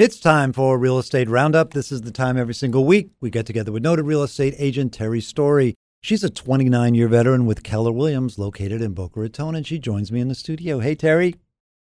It's time for Real Estate Roundup. This is the time every single week we get together with noted real estate agent Terry Story. She's a 29 year veteran with Keller Williams located in Boca Raton, and she joins me in the studio. Hey, Terry.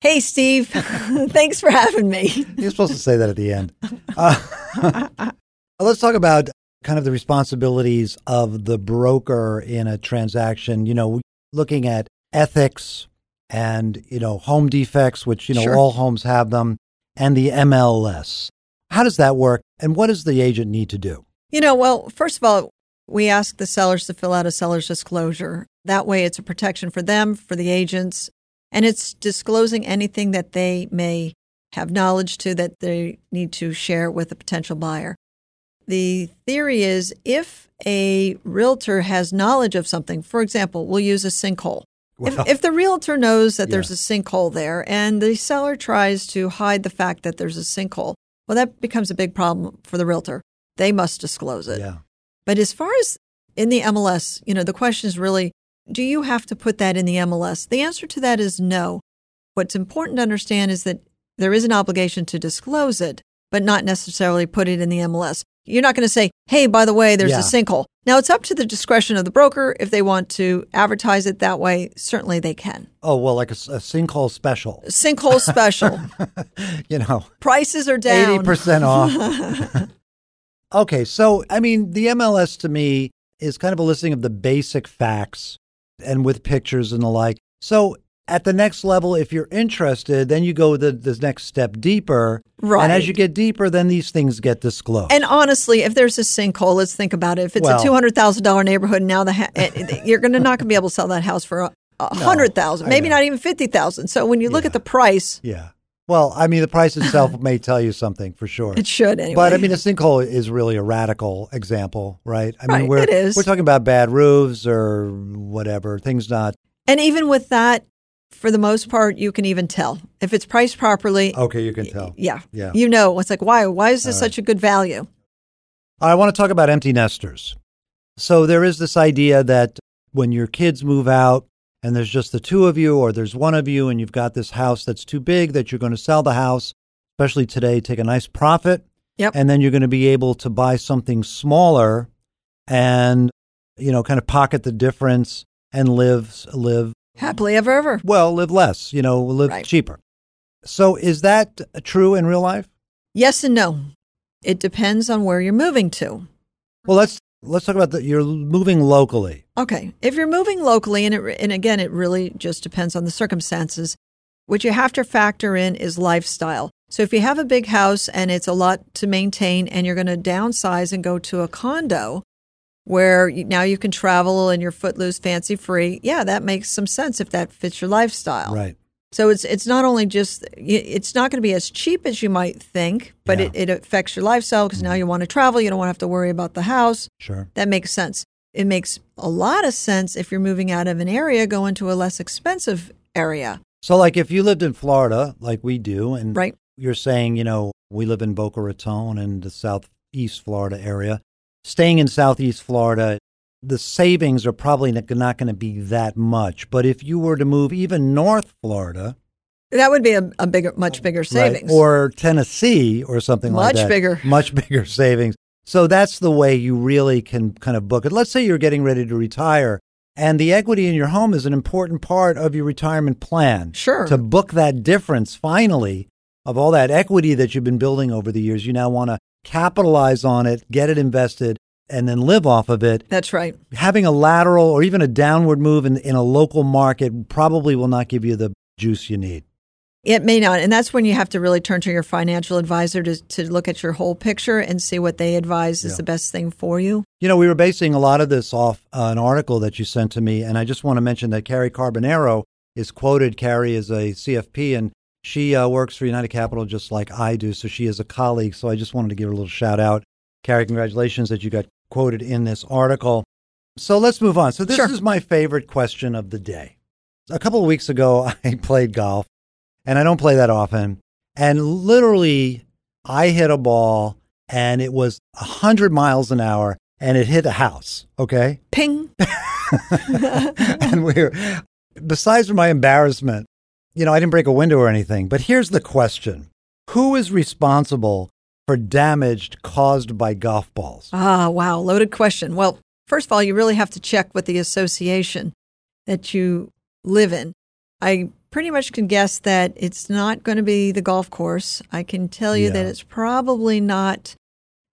Hey, Steve. Thanks for having me. You're supposed to say that at the end. Uh, let's talk about kind of the responsibilities of the broker in a transaction. You know, looking at ethics and, you know, home defects, which, you know, Sure. all homes have them, and the MLS. How does that work? And what does the agent need to do? You know, well, first of all, we ask the sellers to fill out a seller's disclosure. That way, it's a protection for them, for the agents, and it's disclosing anything that they may have knowledge to that they need to share with a potential buyer. The theory is if a realtor has knowledge of something, for example, we'll use a sinkhole. If, if the realtor knows that Yeah. there's a sinkhole there and the seller tries to hide the fact that there's a sinkhole, well, that becomes a big problem for the realtor. They must disclose it. Yeah. But as far as in the MLS, you know, the question is really do you have to put that in the MLS? The answer to that is no. What's important to understand is that there is an obligation to disclose it, but not necessarily put it in the MLS. You're not going to say, hey, by the way, there's Yeah. a sinkhole. Now, it's up to the discretion of the broker. If they want to advertise it that way, certainly they can. Oh, well, like a sinkhole special, Sinkhole special. you know, Prices are down. 80% off. okay. So, I mean, the MLS to me is kind of a listing of the basic facts and with pictures and the like. So, at the next level, if you're interested, then you go the, the next step deeper. Right. And as you get deeper, then these things get disclosed. And honestly, if there's a sinkhole, let's think about it. If it's Well- a two hundred thousand dollar neighborhood, now the ha- eh, you're going to not going to be able to sell that house for a, a hundred thousand, I maybe not even fifty thousand. So when you look Yeah. at the price, yeah. Well, I mean, the price itself may tell you something for sure. it should anyway. But I mean, a sinkhole is really a radical example, right? I mean, we're, it is. we're talking about bad roofs or whatever, things not. and even with that, for the most part, you can even tell if it's priced properly. Okay, you can tell. Yeah, Yeah. you know, it's like why? Why is this right. such a good value? I want to talk about empty nesters. So there is this idea that when your kids move out and there's just the two of you or there's one of you and you've got this house that's too big that you're going to sell the house, especially today, take a nice profit. Yep. And then you're going to be able to buy something smaller and, you know, kind of pocket the difference and live, live, Happily ever ever. well, live less, you know, live Right. cheaper. So is that true in real life? Yes and no. It depends on where you're moving to. Well, let's, let's talk about that. You're moving locally. Okay. If you're moving locally, and, it, and again, it really just depends on the circumstances, what you have to factor in is lifestyle. So if you have a big house and it's a lot to maintain and you're going to downsize and go to a condo where you, now you can travel and you're footloose, fancy free, yeah, that makes some sense if that fits your lifestyle. Right. So it's it's not only just it's not going to be as cheap as you might think, but Yeah. Mm-hmm. it, it affects your lifestyle because now you want to travel, you don't want to have to worry about the house. Sure. That makes sense. It makes a lot of sense if you're moving out of an area, go into a less expensive area, So, like, if you lived in Florida, like we do, and right? you're saying, you know, we live in Boca Raton and the southeast Florida area, staying in southeast Florida, the savings are probably not going to be that much. But if you were to move even north Florida, That would be a, a bigger, much bigger right, savings. or Tennessee or something like that. Much bigger. much bigger savings. So that's the way you really can kind of book it. Let's say you're getting ready to retire. And the equity in your home is an important part of your retirement plan. Sure. To book that difference finally of all that equity that you've been building over the years, you now want to capitalize on it, get it invested, and then live off of it. That's right. Having a lateral or even a downward move in, in a local market probably will not give you the juice you need. It may not. And that's when you have to really turn to your financial advisor to, to look at your whole picture and see what they advise is Yeah. the best thing for you. You know, we were basing a lot of this off uh, an article that you sent to me, and I just want to mention that Carrie Carbonero is quoted. Carrie is a CFP, and she uh, works for United Capital just like I do, so she is a colleague. So I just wanted to give her a little shout out. Carrie, congratulations that you got quoted in this article. So let's move on. So this Sure. is my favorite question of the day. A couple of weeks ago, I played golf, and I don't play that often. And literally, I hit a ball, and it was 100 miles an hour, and it hit a house. Okay. Ping. and we're, besides for my embarrassment, you know, I didn't break a window or anything. But here's the question Who is responsible for damage caused by golf balls? Ah, wow, loaded question. Well, first of all, you really have to check with the association that you live in. I pretty much can guess that it's not going to be the golf course. I can tell you Yeah. that it's probably not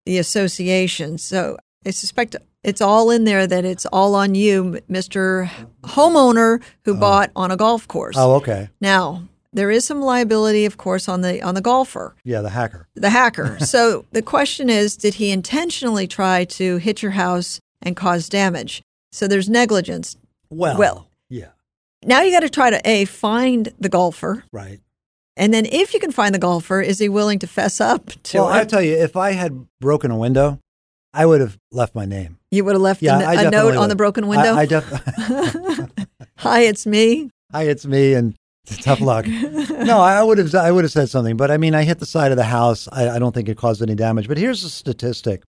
the association. So I suspect it's all in there that it's all on you, Mr. homeowner who oh. bought on a golf course. Oh, okay. Now, there is some liability, of course, on the on the golfer Yeah, the hacker. the hacker. so the question is, did he intentionally try to hit your house and cause damage? So there's negligence. Well, Well. yeah, Now you got to try to a find the golfer, right. and then if you can find the golfer, is he willing to fess up to well, I tell you, if I had broken a window, I would have left my name. you would have left Yeah, a, a note on the broken window. I, I def- Hi, it's me. Hi, it's me, and tough luck. no, I would have. I would have said something, but I mean, I hit the side of the house. I, I don't think it caused any damage. But here's a statistic: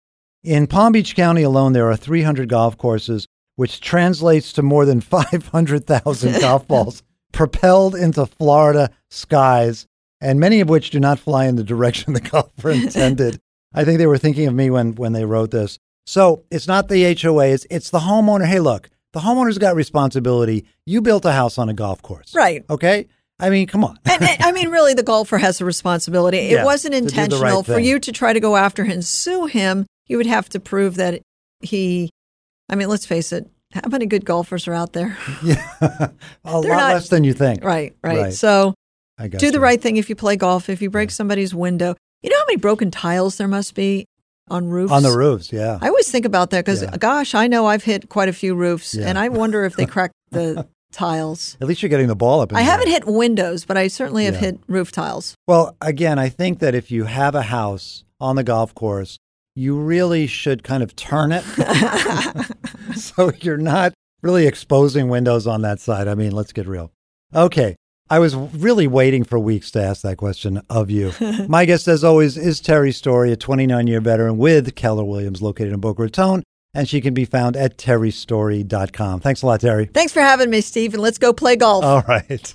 in Palm Beach County alone, there are 300 golf courses, which translates to more than 500,000 golf balls propelled into Florida skies, and many of which do not fly in the direction the golfer intended. I think they were thinking of me when when they wrote this. So it's not the HOA; it's it's the homeowner. Hey, look, the homeowner's got responsibility. You built a house on a golf course, Right. Okay, I mean, come on. And, and, I mean, really, the golfer has a responsibility. Yeah, it wasn't to do the right intentional for you to try to go after him and sue him. You would have to prove that he. I mean, let's face it. How many good golfers are out there? yeah, a lot not- less than you think. Right, right. Right. So do the right thing if you play golf. If you break somebody's window, you know how many broken tiles there must be on roofs. on the roofs. Yeah, I always think about that because, Yeah. gosh, I know I've hit quite a few roofs, Yeah. and I wonder if they crack the tiles. at least you're getting the ball up. In I there. haven't hit windows, but I certainly have Yeah. hit roof tiles. Well, again, I think that if you have a house on the golf course, you really should kind of turn it so you're not really exposing windows on that side. I mean, let's get real. Okay. I was really waiting for weeks to ask that question of you. My guest, as always, is Terry Story, a 29 year veteran with Keller Williams, located in Boca Raton, and she can be found at terrystory.com. Thanks a lot, Terry. Thanks for having me, Steve, and let's go play golf. All right.